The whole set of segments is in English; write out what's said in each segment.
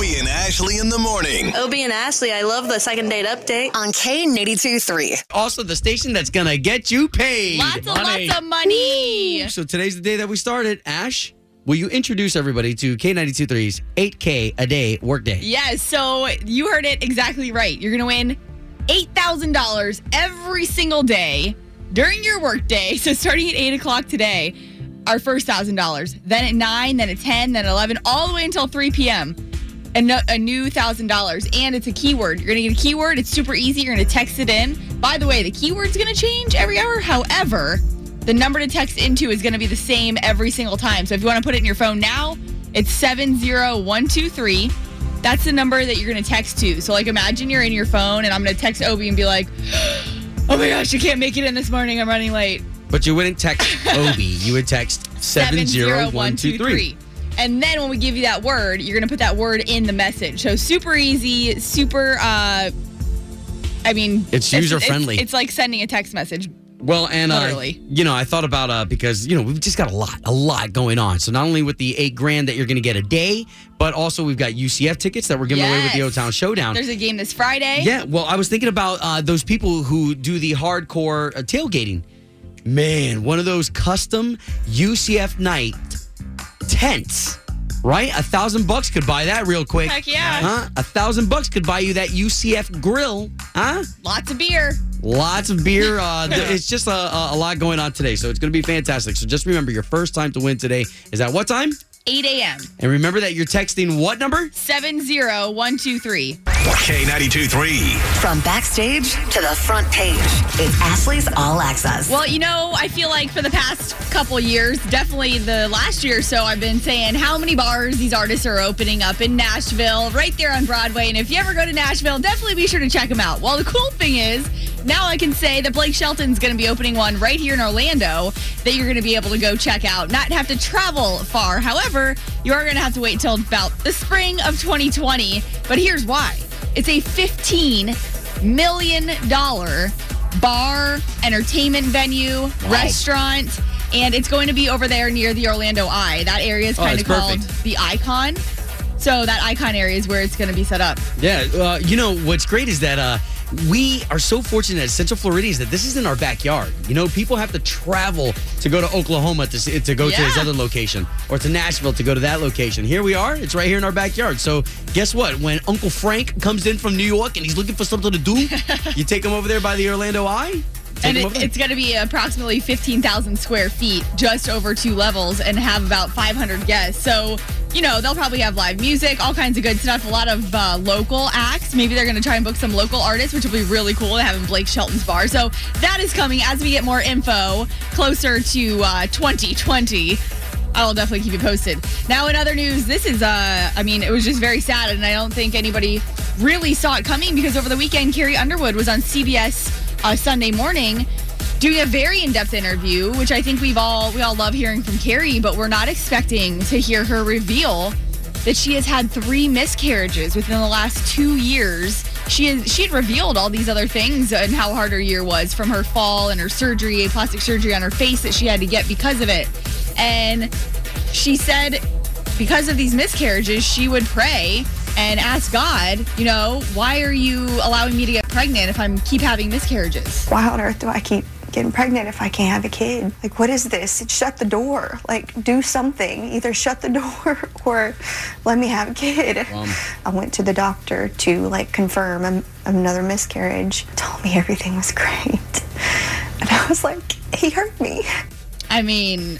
Obie and Ashley in the morning. Obie and Ashley, I love the second date update. on K92 3. Also, the station that's gonna get you paid. Lots and Money. lots of money. So today's the day that we started. Ash, will you introduce everybody to K92.3's 8K a day workday? Yes, so you heard it exactly right. You're going to win $8,000 every single day during your workday. So starting at 8 o'clock today, our first $1,000. Then at 9, then at 10, then at 11, all the way until 3 p.m. A, no, a new $1,000. And it's a keyword. You're going to get a keyword. It's super easy. You're going to text it in. By the way, the keyword's going to change every hour. However, the number to text into is going to be the same every single time. So if you want to put it in your phone now, it's 70123. That's the number that you're going to text to. So, like, imagine you're in your phone and I'm going to text Obie and be like, oh my gosh, I can't make it in this morning. I'm running late. But you wouldn't text Obie. You would text 70123. And then when we give you that word, you're going to put that word in the message. So super easy, super, uh, I mean, It's user-friendly. It's, it's like sending a text message. Well, and uh, you know, I thought about uh, because you know we've just got a lot, a lot going on. So not only with the eight grand that you're going to get a day, but also we've got UCF tickets that we're giving away with the O Town Showdown. There's a game this Friday. Yeah, well, I was thinking about uh, those people who do the hardcore uh, tailgating. Man, one of those custom UCF night tents, right? A thousand bucks could buy that real quick. Heck yeah. Huh? A thousand bucks could buy you that UCF grill, huh? Lots of beer. Lots of beer. Uh, it's just a, a, a lot going on today, so it's going to be fantastic. So just remember, your first time to win today is at what time? 8 a.m. And remember that you're texting what number? 70123. K92 3. From backstage to the front page, it's Ashley's All Access. Well, you know, I feel like for the past couple years, definitely the last year or so, I've been saying how many bars these artists are opening up in Nashville, right there on Broadway. And if you ever go to Nashville, definitely be sure to check them out. Well, the cool thing is, now I can say that Blake Shelton's going to be opening one right here in Orlando that you're going to be able to go check out, not have to travel far. However, you are going to have to wait till about the spring of 2020. But here's why it's a $15 million bar, entertainment venue, restaurant, and it's going to be over there near the Orlando Eye. That area is Oh, kind it's of called perfect. the Icon. So that Icon area is where it's going to be set up. Yeah, uh, you know what's great is that uh, we are so fortunate as Central Floridians that this is in our backyard. You know, people have to travel to go to Oklahoma to see, to go to his other location, or to Nashville to go to that location. Here we are; it's right here in our backyard. So, guess what? When Uncle Frank comes in from New York and he's looking for something to do, you take him over there by the Orlando Eye. Take and it, it's going to be approximately 15,000 square feet, just over two levels, and have about 500 guests. So, you know, they'll probably have live music, all kinds of good stuff, a lot of uh, local acts. Maybe they're going to try and book some local artists, which will be really cool to have in Blake Shelton's bar. So that is coming as we get more info closer to uh, 2020. I will definitely keep you posted. Now, in other news, this is, uh, I mean, it was just very sad, and I don't think anybody really saw it coming because over the weekend, Carrie Underwood was on CBS uh, Sunday morning doing a very in-depth interview, which I think we've all we all love hearing from Carrie, but we're not expecting to hear her reveal that she has had three miscarriages within the last two years. She has she had revealed all these other things and how hard her year was from her fall and her surgery, plastic surgery on her face that she had to get because of it. And she said because of these miscarriages, she would pray and ask God, you know, why are you allowing me to get pregnant if I'm keep having miscarriages? why on earth do I keep getting pregnant if I can't have a kid? Like, what is this? Shut the door. Like, do something. Either shut the door or let me have a kid. I went to the doctor to like confirm an- another miscarriage. Told me everything was great, and I was like, he hurt me. I mean,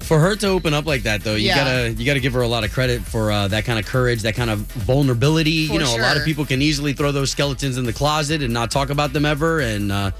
For her to open up like that, though, you Yeah. gotta you gotta give her a lot of credit for uh, that kind of courage, that kind of vulnerability. For you know, a lot of people can easily throw those skeletons in the closet and not talk about them ever. And uh,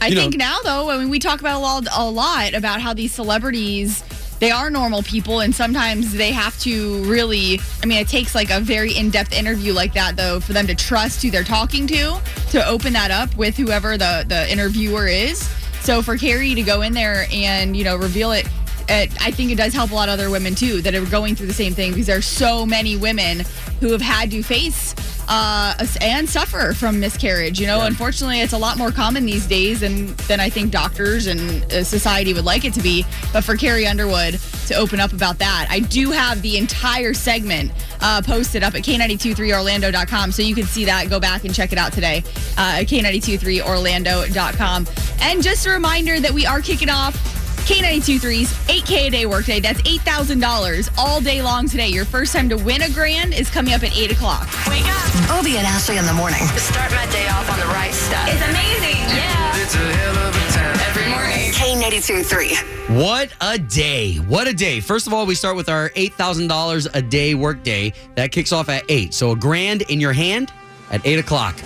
I you know- think now though, I mean, we talk about a lot, a lot about how these celebrities they are normal people and sometimes they have to really i mean it takes like a very in-depth interview like that though for them to trust who they're talking to to open that up with whoever the the interviewer is. So for carrie to go in there and you know reveal it it, I think it does help a lot of other women too that are going through the same thing because there are so many women who have had to face uh, and suffer from miscarriage. You know, unfortunately, it's a lot more common these days than than I think doctors and uh, society would like it to be. But for Carrie Underwood, to open up about that. I do have the entire segment uh, posted up at K923Orlando.com, so you can see that. Go back and check it out today uh, at K923Orlando.com. And just a reminder that we are kicking off K923's 8K a day workday. That's $8,000 all day long today. Your first time to win a grand is coming up at 8 o'clock. Wake up. Obie and Ashley in the morning. Start my day off on the right stuff. It's amazing. Yeah. It's a hell of a time. Every morning. K92 3. What a day. What a day. First of all, we start with our $8,000 a day workday. That kicks off at 8. So a grand in your hand at 8 o'clock.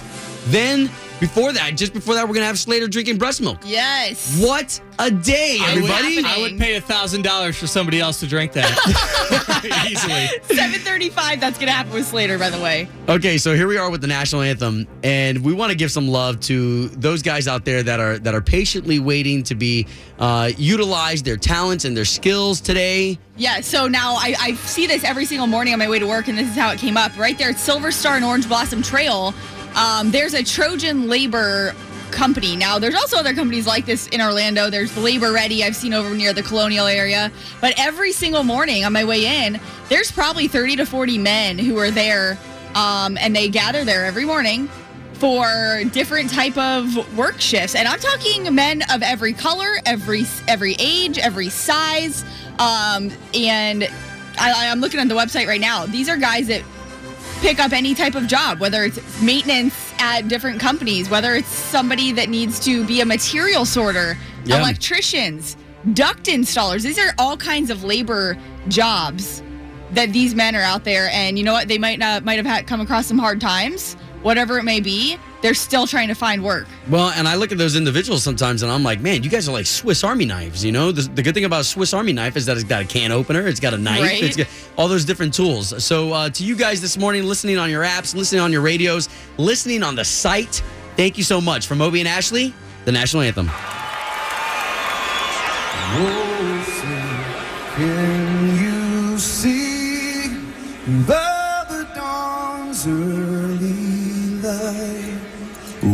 Then, before that, just before that, we're going to have Slater drinking breast milk. Yes. What a day, I everybody. happening. I would pay a thousand dollars for somebody else to drink that easily. 735, that's going to happen with Slater, by the way. Okay, so here we are with the national anthem, and we want to give some love to those guys out there that are that are patiently waiting to be uh, utilized their talents and their skills today. Yeah, so now I, I see this every single morning on my way to work, and this is how it came up. Right there at Silver Star and Orange Blossom Trail, um, there's a Trojan labor company. Now, there's also other companies like this in Orlando. There's Labor Ready, I've seen over near the colonial area. But every single morning on my way in, there's probably 30 to 40 men who are there, um, and they gather there every morning for different type of work shifts and i'm talking men of every color every every age every size um, and I, i'm looking at the website right now these are guys that pick up any type of job whether it's maintenance at different companies whether it's somebody that needs to be a material sorter Yeah. electricians duct installers these are all kinds of labor jobs that these men are out there and you know what they might not might have had come across some hard times whatever it may be they're still trying to find work Well, and I look at those individuals sometimes, and I'm like, man, you guys are like Swiss Army knives. You know, the, the good thing about a Swiss Army knife is that it's got a can opener, it's got a knife, Right. it's got all those different tools. So, uh, to you guys this morning, listening on your apps, listening on your radios, listening on the site, thank you so much from Obie and Ashley, the national anthem. Can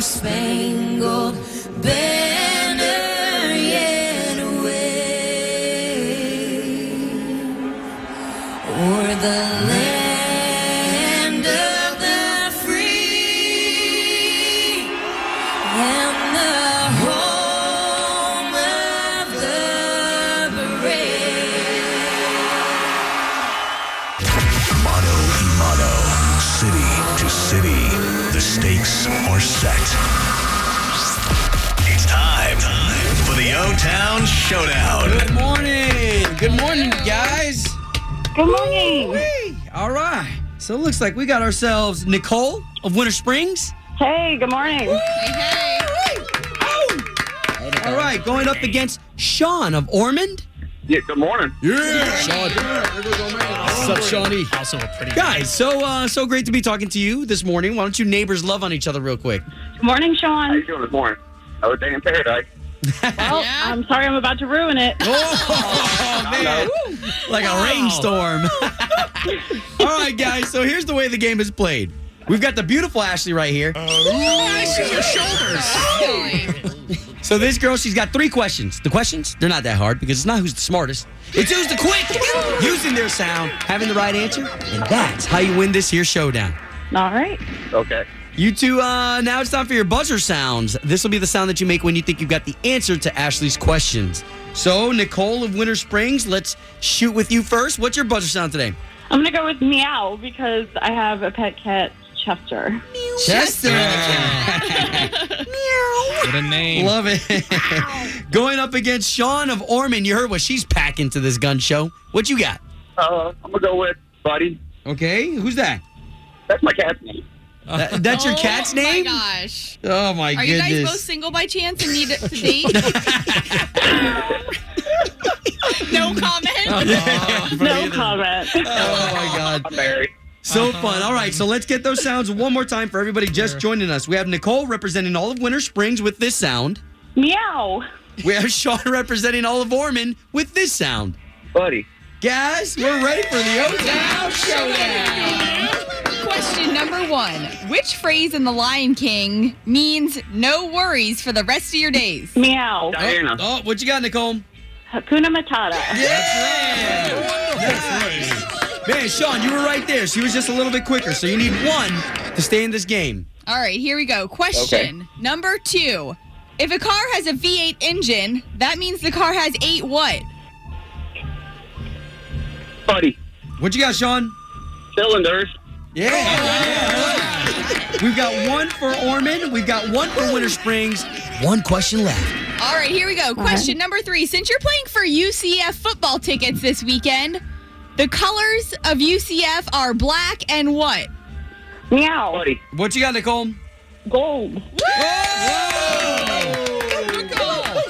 spangled. Banner Showdown. Good morning. Good morning, guys. Good morning. Woo-wee. All right. So it looks like we got ourselves Nicole of Winter Springs. Hey, good morning. hey hey All right, going up against Sean of Ormond. Yeah, good morning. Yeah, Sean. What's up, Shawnee? Also a pretty Guys, so uh, so great to be talking to you this morning. Why don't you neighbors love on each other real quick? Good morning, Sean. How you doing this morning? Another day in paradise. Well, Yeah. I'm sorry I'm about to ruin it. Oh, man. Like a rainstorm. All right, guys, so here's the way the game is played. We've got the beautiful Ashley right here. Oh, I see your shoulders. So this girl, she's got three questions. The questions, they're not that hard because it's not who's the smartest. It's who's the quickest, using their sound, having the right answer, and that's how you win this here showdown. All right. Okay. You two, uh, now it's time for your buzzer sounds. This will be the sound that you make when you think you've got the answer to Ashley's questions. So, Nicole of Winter Springs, let's shoot with you first. What's your buzzer sound today? I'm going to go with meow because I have a pet cat, Chester. Chester. Meow. What a name. Love it. Going up against Sean of Ormond. You heard what she's packing to this gun show. What you got? Uh, I'm gonna go with Buddy. Okay, who's that? That's my cat's name. That- that's your Oh cat's name? Oh my gosh. Oh my Are you goodness. guys both single by chance and need it to date? no comment. No comment. Oh my God. I'm married. So fun. All right, so let's get those sounds one more time for everybody just joining us. We have Nicole representing all of Winter Springs with this sound. Meow. We have Sean representing all of Ormond with this sound. Buddy. Guys, we're ready for the O-Town Showdown. Question number one. Which phrase in The Lion King means no worries for the rest of your days? Meow. Diana. Oh, oh what you got, Nicole? Hakuna Matata. Yeah. Man, Sean, you were right there. She was just a little bit quicker, so you need one to stay in this game. All right, here we go. Question number two. If a car has a V8 engine, that means the car has eight what? Buddy. What you got, Sean? Cylinders. Yeah. We've got one for Ormond. We've got one for Winter Springs. One question left. All right, here we go. Question number three. Since you're playing for UCF football tickets this weekend, the colors of UCF are black and what? Meow. What you got, Nicole? Gold.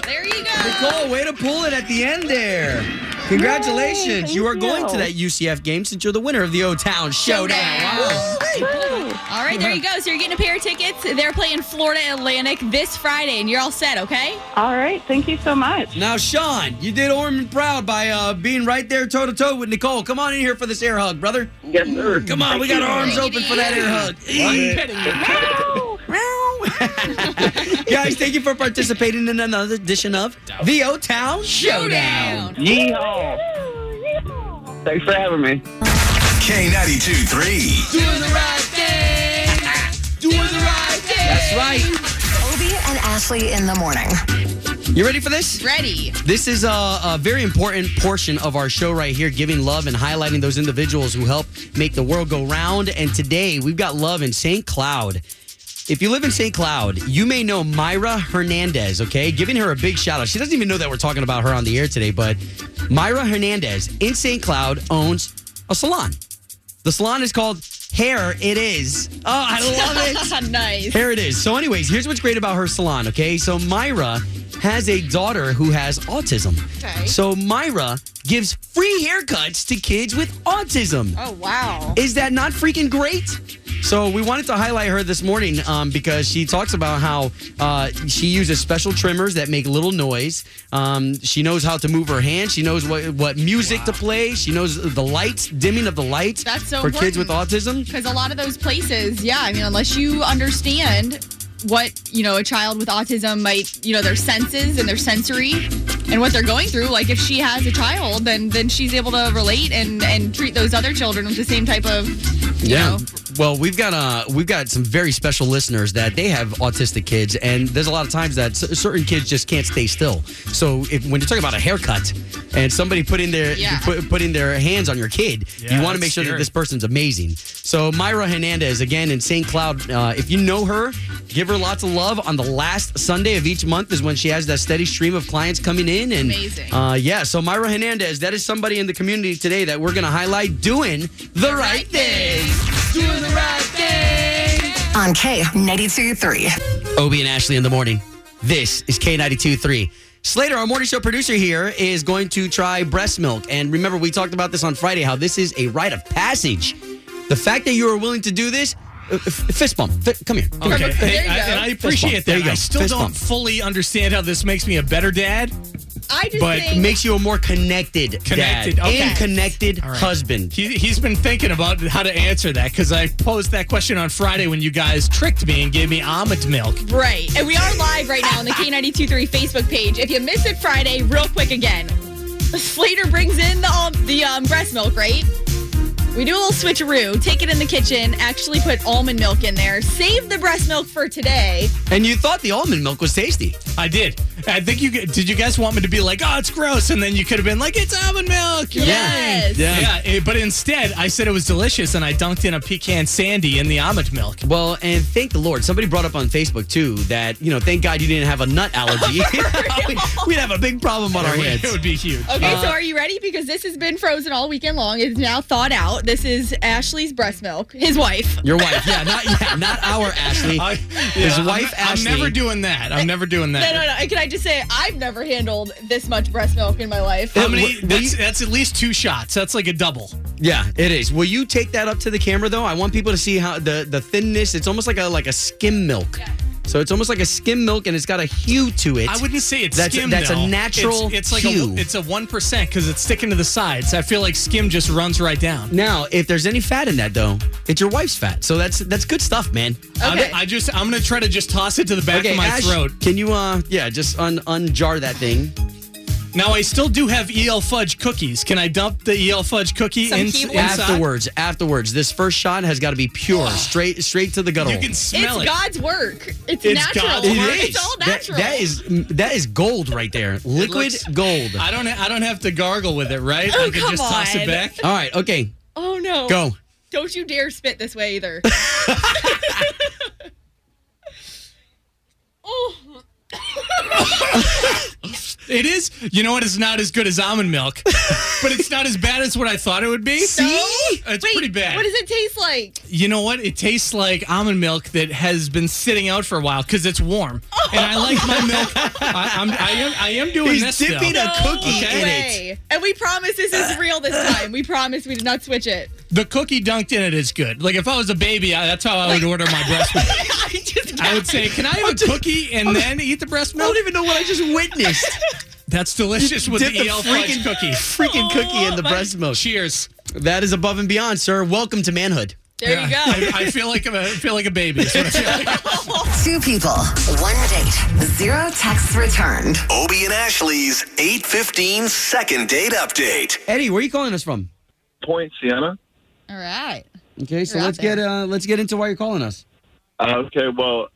There you go. Nicole, way to pull it at the end there. Congratulations. Yay, you are thank going to that UCF game since you're the winner of the O Town Showdown. Wow. All right, there you go. So you're getting a pair of tickets. They're playing Florida Atlantic this Friday, and you're all set, okay? All right. Thank you so much. Now, Sean, you did Ormond proud by uh, being right there toe to toe with Nicole. Come on in here for this air hug, brother. Yes, sir. Come on, we got our arms open for that air hug. Guys, thank you for participating in another edition of the O Town Showdown. Yeehaw. Thanks for having me. K92 3. Doing the right thing. Doing the right thing. That's right. Obie and Ashley in the morning. You ready for this? Ready. This is a, a very important portion of our show right here, giving love and highlighting those individuals who help make the world go round. And today we've got love in St. Cloud. If you live in St. Cloud, you may know Myra Hernandez, okay? Giving her a big shout out. She doesn't even know that we're talking about her on the air today, but Myra Hernandez in St. Cloud owns a salon. The salon is called Hair It Is. Oh, I love it. nice. Here it is. So, anyways, here's what's great about her salon, okay? So, Myra has a daughter who has autism. Okay. So, Myra gives free haircuts to kids with autism. Oh, wow. Is that not freaking great? So we wanted to highlight her this morning um, because she talks about how uh, she uses special trimmers that make little noise. Um, she knows how to move her hands. She knows what what music to play. She knows the lights, dimming of the lights That's so for kids with autism. Because a lot of those places, yeah, I mean, unless you understand what, you know, a child with autism might, you know, their senses and their sensory and what they're going through, like if she has a child, then then she's able to relate and and treat those other children with the same type of, you know, Well, we've got uh we've got some very special listeners that they have autistic kids, and there's a lot of times that certain kids just can't stay still. So if when you're talking about a haircut and somebody putting their Yeah. put, putting their hands on your kid, Yeah, you want to that's make sure that scary. this person's amazing. So Myra Hernandez again in St. Cloud. Uh, if you know her, give her lots of love. On the last Sunday of each month is when she has that steady stream of clients coming in, and Amazing. Uh, yeah, so Myra Hernandez, that is somebody in the community today that we're gonna highlight doing the right thing. Doing the right thing. On K92 3. Obie and Ashley in the morning. This is K92 3. Slater, our morning show producer here, is going to try breast milk. And remember, we talked about this on Friday, how this is a rite of passage. The fact that you are willing to do this, uh, fist bump. Fi- come here. Come Okay, here. There hey, you I, go. and I appreciate that. I still Fist don't bump. fully understand how this makes me a better dad. I just But It think makes you a more connected, Connected, dad okay. and connected All right. husband. He, he's been thinking about how to answer that because I posed that question on Friday when you guys tricked me and gave me almond milk. Right. And we are live right now on the K923 Facebook page. If you missed it Friday, real quick again. Slater brings in the, um, the um, breast milk, right? We do a little switcheroo. Take it in the kitchen. Actually, put almond milk in there. Save the breast milk for today. And you thought the almond milk was tasty. I did. I think you did. You guys want me to be like, "Oh, it's gross," and then you could have been like, "It's almond milk." You're Yes. right. Yeah. eh, But instead, I said it was delicious, and I dunked in a pecan sandy in the almond milk. Well, and thank the Lord. Somebody brought up on Facebook too that you know, thank God you didn't have a nut allergy. We'd have a big problem on our hands. It would be huge. Okay, Uh, so are you ready? Because this has been frozen all weekend long. It's now thawed out. This is Ashley's breast milk. His wife. Your wife, yeah, not yeah, not our Ashley. I- His wife I'm, Ashley. I'm never doing that. I'm never doing that. no, no. No. Can I just say I've never handled this much breast milk in my life. How many? Will- will That's, that's at least two shots. That's like a double. Yeah, it is. Will you take that up to the camera though? I want people to see how the the thinness. It's almost like a like a skim milk. So it's almost like a skim milk, and it's got a hue to it. I wouldn't say it's that's skim. that's though. a natural It's, it's like hue. a it's a one percent because it's sticking to the sides. I feel like skim just runs right down. now, if there's any fat in that though, it's your wife's fat. So that's that's good stuff, man. Okay. I, I just I'm gonna try to just toss it to the back okay, of my Ash, throat. Can you uh yeah just un unjar that thing? Now I still do have EL fudge cookies. Can I dump the EL fudge cookie Some in, inside? Afterwards, afterwards, this first shot has got to be pure, straight straight to the gut You can smell it's it. God's work. It's, It's natural. God's It work. is. It's all That- natural. that is that is gold right there. Liquid looks- gold. I don't I don't have to gargle with it, right? Oh, I can come just toss it back. All right, okay, oh no. go. Don't you dare spit this way either. oh. It is. You know what? It's not as good as almond milk, but it's not as bad as what I thought it would be. No? It's Wait, pretty bad. What does it taste like? You know what? It tastes like almond milk that has been sitting out for a while because it's warm, oh. and I like my milk. I, I'm, I am. I am doing He's this. dipping though. a cookie no in it. way. And we promise this is real this time. We promise we did not switch it. The cookie dunked in it is good. Like if I was a baby, I, that's how I would order my breast milk. I would say, "Can I have a cookie and then eat the breast milk? I don't even know what I just witnessed. That's delicious with Dip the EL fudge freaking cookie. freaking cookie in the My- breast milk. Cheers. That is above and beyond, sir. Welcome to manhood. there you go. I, I feel like a, I feel like a baby. is what I feel like. Two people, one date, zero texts returned. Obie and Ashley's 815 second date update. Eddie, where are you calling us from? Point, Sienna. All right. Okay, so You're let's get uh, let's get into why you're calling us. Uh, okay, well,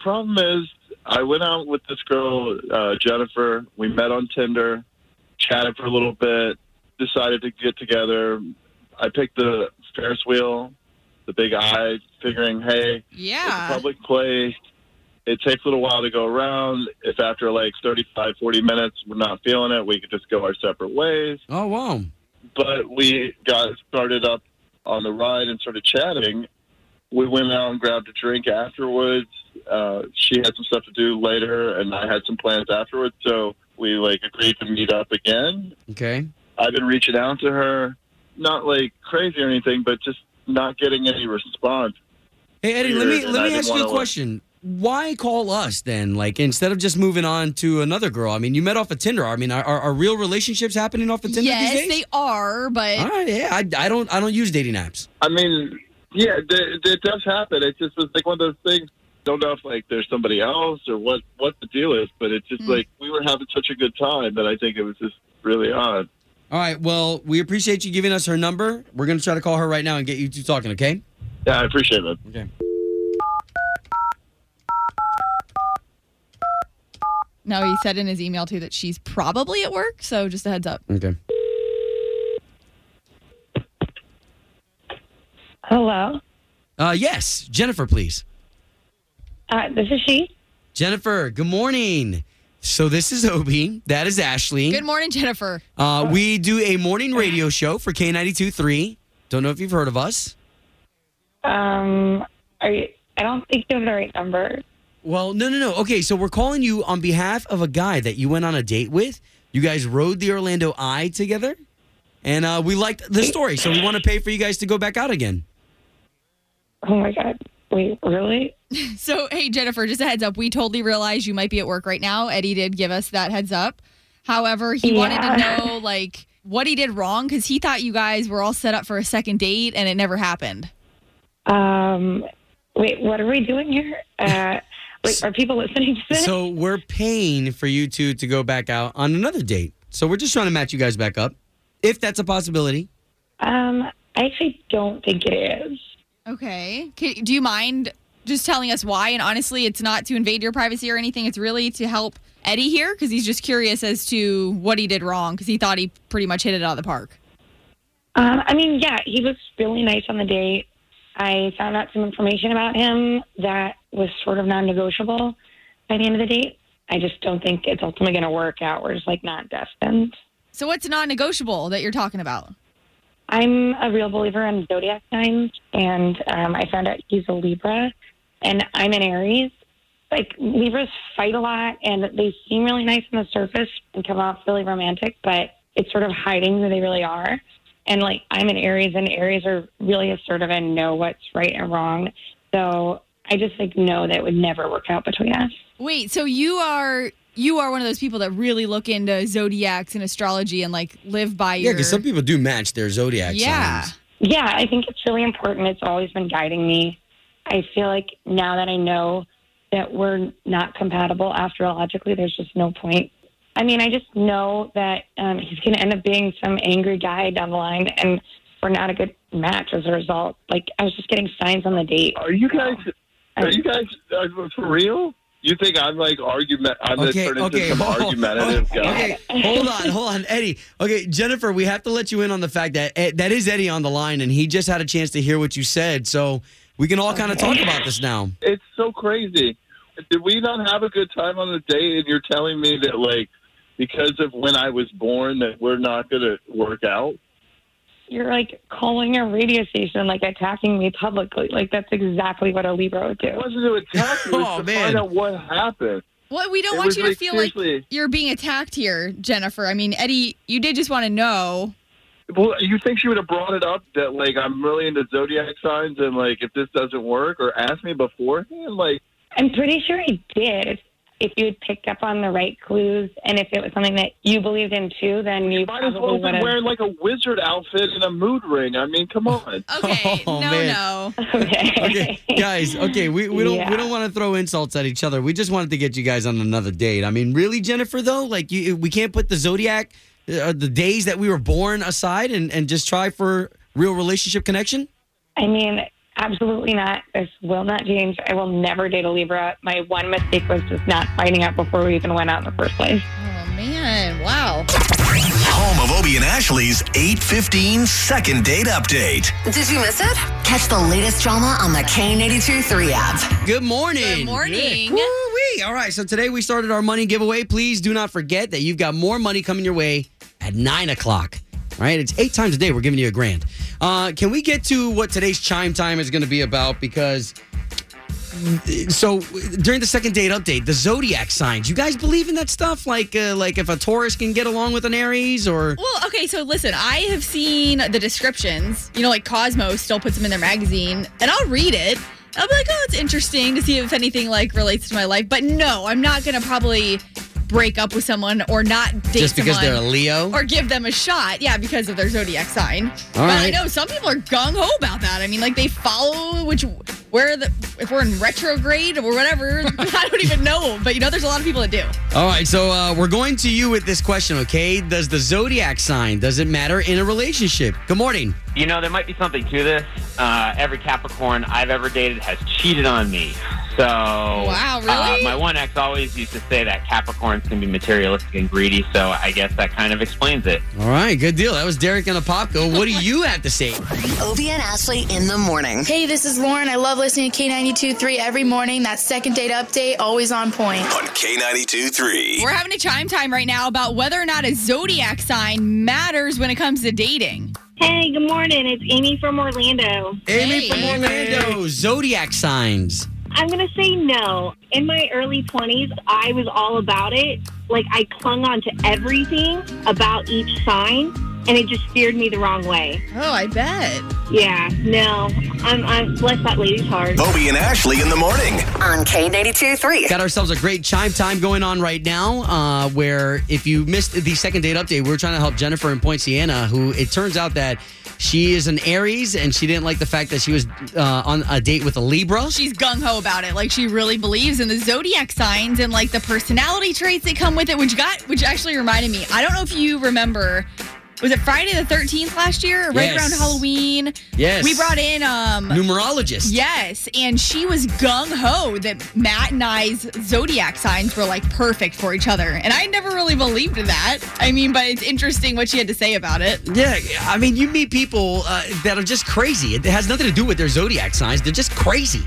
problem is, I went out with this girl, uh, Jennifer. We met on Tinder, chatted for a little bit, decided to get together. I picked the Ferris wheel, the big eye, figuring, hey, it's a Yeah. public place. It takes a little while to go around. If after like 35, 40 minutes we're not feeling it, we could just go our separate ways. Oh wow. But we got started up on the ride and started chatting. We went out and grabbed a drink afterwards. Uh, she had some stuff to do later, and I had some plans afterwards. So we like agreed to meet up again. Okay. I've been reaching out to her, not like crazy or anything, but just not getting any response. Hey Eddie, let me let me ask you a wanna, question. Why call us then? Like instead of just moving on to another girl. I mean, you met off of Tinder. I mean, are, are, are real relationships happening off of Tinder yes, these days? they are, but All right, yeah. I, I don't I don't use dating apps. I mean, yeah, it, it does happen. It just was like one of those things. Don't know if like there's somebody else or what what the deal is, but it's just hmm. like we were having such a good time that I think it was just really odd. All right. Well, we appreciate you giving us her number. We're gonna try to call her right now and get you two talking. Okay. Yeah, I appreciate it. Okay. no, he said in his email too that she's probably at work. So just a heads up. Okay. Hello. Uh, yes, Jennifer, please. Uh, this is she. Jennifer, good morning. So this is Obie. That is Ashley. Good morning, Jennifer. Uh, we do a morning radio show for K92.3. Don't know if you've heard of us. Um, are you, I don't think you have the right number. Well, no, no, no. Okay, so we're calling you on behalf of a guy that you went on a date with. You guys rode the Orlando Eye together, and uh, we liked the story, so we want to pay for you guys to go back out again. Oh my god! Wait, really? So, hey, Jennifer, just a heads up. We totally realize you might be at work right now. Eddie did give us that heads up. However, he wanted to know, like, what he did wrong because he thought you guys were all set up for a second date and it never happened. Um, wait, what are we doing here? Uh, like, are people listening to this? So we're paying for you two to go back out on another date. So we're just trying to match you guys back up, if that's a possibility. Um, I actually don't think it is. Okay. Can, do you mind just telling us why? And honestly, it's not to invade your privacy or anything. It's really to help Eddie here because he's just curious as to what he did wrong because he thought he pretty much hit it out of the park. Um, I mean, yeah, he was really nice on the date. I found out some information about him that was sort of non-negotiable by the end of the date. I just don't think it's ultimately going to work out. We're just like not destined. So what's non-negotiable that you're talking about? I'm a real believer in zodiac signs, and um, I found out he's a Libra, and I'm an Aries. Like Libras fight a lot, and they seem really nice on the surface and come off really romantic, but it's sort of hiding who they really are. And like I'm an Aries, and Aries are really assertive and know what's right and wrong. So I just like know that would never work out between us. Wait, so you are you are one of those people that really look into zodiacs and astrology and like live by Yeah, your because some people do match their zodiac Yeah. signs. Yeah, I think it's really important. It's always been guiding me. I feel like now that I know that we're not compatible astrologically, there's just no point. I mean, I just know that um, he's going to end up being some angry guy down the line, and we're not a good match as a result. Like, I was just getting signs on the date. Are you guys? Are you guys uh, for real? You think I'm like argument? I'm gonna Okay, turn into okay, some hold- argumentative guy. Okay, hold on, hold on, Eddie. Okay, Jennifer, we have to let you in on the fact that Ed, that is Eddie on the line, and he just had a chance to hear what you said, so we can all kind of talk about this now. It's so crazy. Did we not have a good time on the date? And you're telling me that like because of when I was born that we're not gonna work out? You're like calling a radio station, like attacking me publicly. Like, that's exactly what a Libra would do. It wasn't to attack you. Oh, to man. find out what happened. Well, we don't It want was you to like, feel like you're being attacked here, Jennifer. I mean, Eddie, you did just want to know. Well, you think she would have brought it up that like I'm really into zodiac signs and like if this doesn't work or asked me beforehand? Like I'm pretty sure he did. If, if you had picked up on the right clues and if it was something that you believed in too, then you might as probably well would been have. wearing like a wizard outfit and a mood ring. I mean, come on. Okay, Oh, no, man. no. Okay. Okay, guys. Okay, we, we don't Yeah. we don't want to throw insults at each other. We just wanted to get you guys on another date. I mean, really, Jennifer? Though, like, you, we can't put the zodiac, uh, the days that we were born aside, and and just try for real relationship connection. I mean, absolutely not. This will not change. I will never date a Libra. My one mistake was just not finding out before we even went out in the first place. Oh man, wow. Home of Obie and Ashley's 815 second date update. Did you miss it? Catch the latest drama on the K92 3 app. Good morning. Good morning. Woo-wee. All right, so today we started our money giveaway. Please do not forget that you've got more money coming your way at nine o'clock. Right, it's eight times a day. We're giving you a grand. Uh, can we get to what today's chime time is going to be about? Because so during the second date update, the zodiac signs. You guys believe in that stuff? Like, uh, like if a Taurus can get along with an Aries, or Well, okay, so listen, I have seen the descriptions. You know, like Cosmos still puts them in their magazine, and I'll read it. I'll be like, oh, it's interesting to see if anything like relates to my life. But no, I'm not gonna probably break up with someone or not date just because someone they're a Leo? or give them a shot. Yeah, because of their zodiac sign. All but I know some people are gung ho about that. I mean, like they follow which where the if we're in retrograde or whatever. I don't even know, but you know, there's a lot of people that do. All right, so uh, we're going to you with this question, okay? Does the zodiac sign does it matter in a relationship? Good morning. You know, there might be something to this. Uh, every Capricorn I've ever dated has cheated on me. So, Wow, uh, really? my one ex always used to say that Capricorns can be materialistic and greedy. So, I guess that kind of explains it. All right, good deal. That was Derek and Apopka. What do you have to say? Obie and Ashley in the morning. Hey, this is Lauren. I love listening to K92 3 every morning. That second date update, always on point. On K92.3. We're having a chime time right now about whether or not a zodiac sign matters when it comes to dating. Hey, good morning. It's Amy from Orlando. Amy Hey. from Orlando. Zodiac signs. I'm going to say no. In my early 20s, I was all about it. Like, I clung on to everything about each sign, and it just steered me the wrong way. Oh, I bet. Yeah, no. I'm, I'm bless that lady's heart. Bobby and Ashley in the morning. On K92 3. Got ourselves a great chime time going on right now. Uh, where if you missed the second date update, we are trying to help Jennifer in Poinciana, who it turns out that she is an Aries and she didn't like the fact that she was uh, on a date with a Libra. She's gung ho about it. Like she really believes in the zodiac signs and like the personality traits that come with it, which got which actually reminded me. I don't know if you remember was it Friday the 13th last year, right Yes. around Halloween? Yes. We brought in um Numerologist. Yes, and she was gung ho that Matt and I's zodiac signs were like perfect for each other, and I never really believed that. I mean, but it's interesting what she had to say about it. Yeah, I mean, you meet people uh, that are just crazy. It has nothing to do with their zodiac signs. They're just crazy.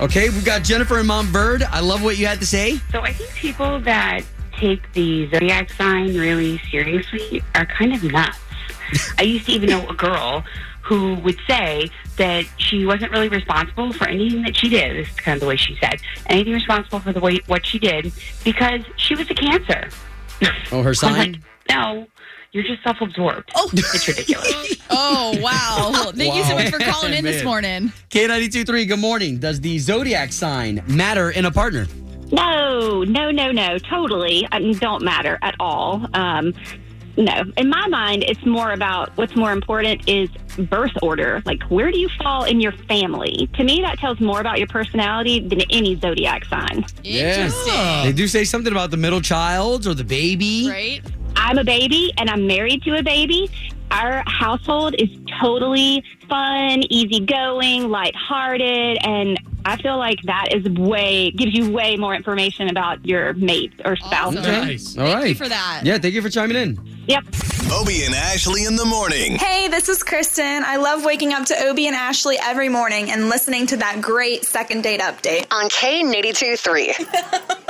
Okay, we've got Jennifer and Mom Bird. I love what you had to say. So I think people that take the zodiac sign really seriously are kind of nuts. I used to even know a girl who would say that she wasn't really responsible for anything that she did. This is kind of the way she said anything responsible for the way what she did because she was a Cancer. Oh, her I'm sign? like, no, you're just self-absorbed. Oh, it's ridiculous. Oh wow! Thank you so much for calling in this morning. K92.3, good morning. Does the zodiac sign matter in a partner? No, no, no, no, totally. I mean, don't matter at all. Um, no, in my mind, it's more about what's more important is birth order. Like, where do you fall in your family? To me, that tells more about your personality than any zodiac sign. Yes. They do say something about the middle child or the baby. Right. I'm a baby and I'm married to a baby. Our household is totally fun, easygoing, lighthearted, and I feel like that is way gives you way more information about your mate or spouse. All right. Thank you for that. Yeah, thank you for chiming in. Yep. Obie and Ashley in the morning. Hey, this is Kristen. I love waking up to Obie and Ashley every morning and listening to that great second date update. On K92 3.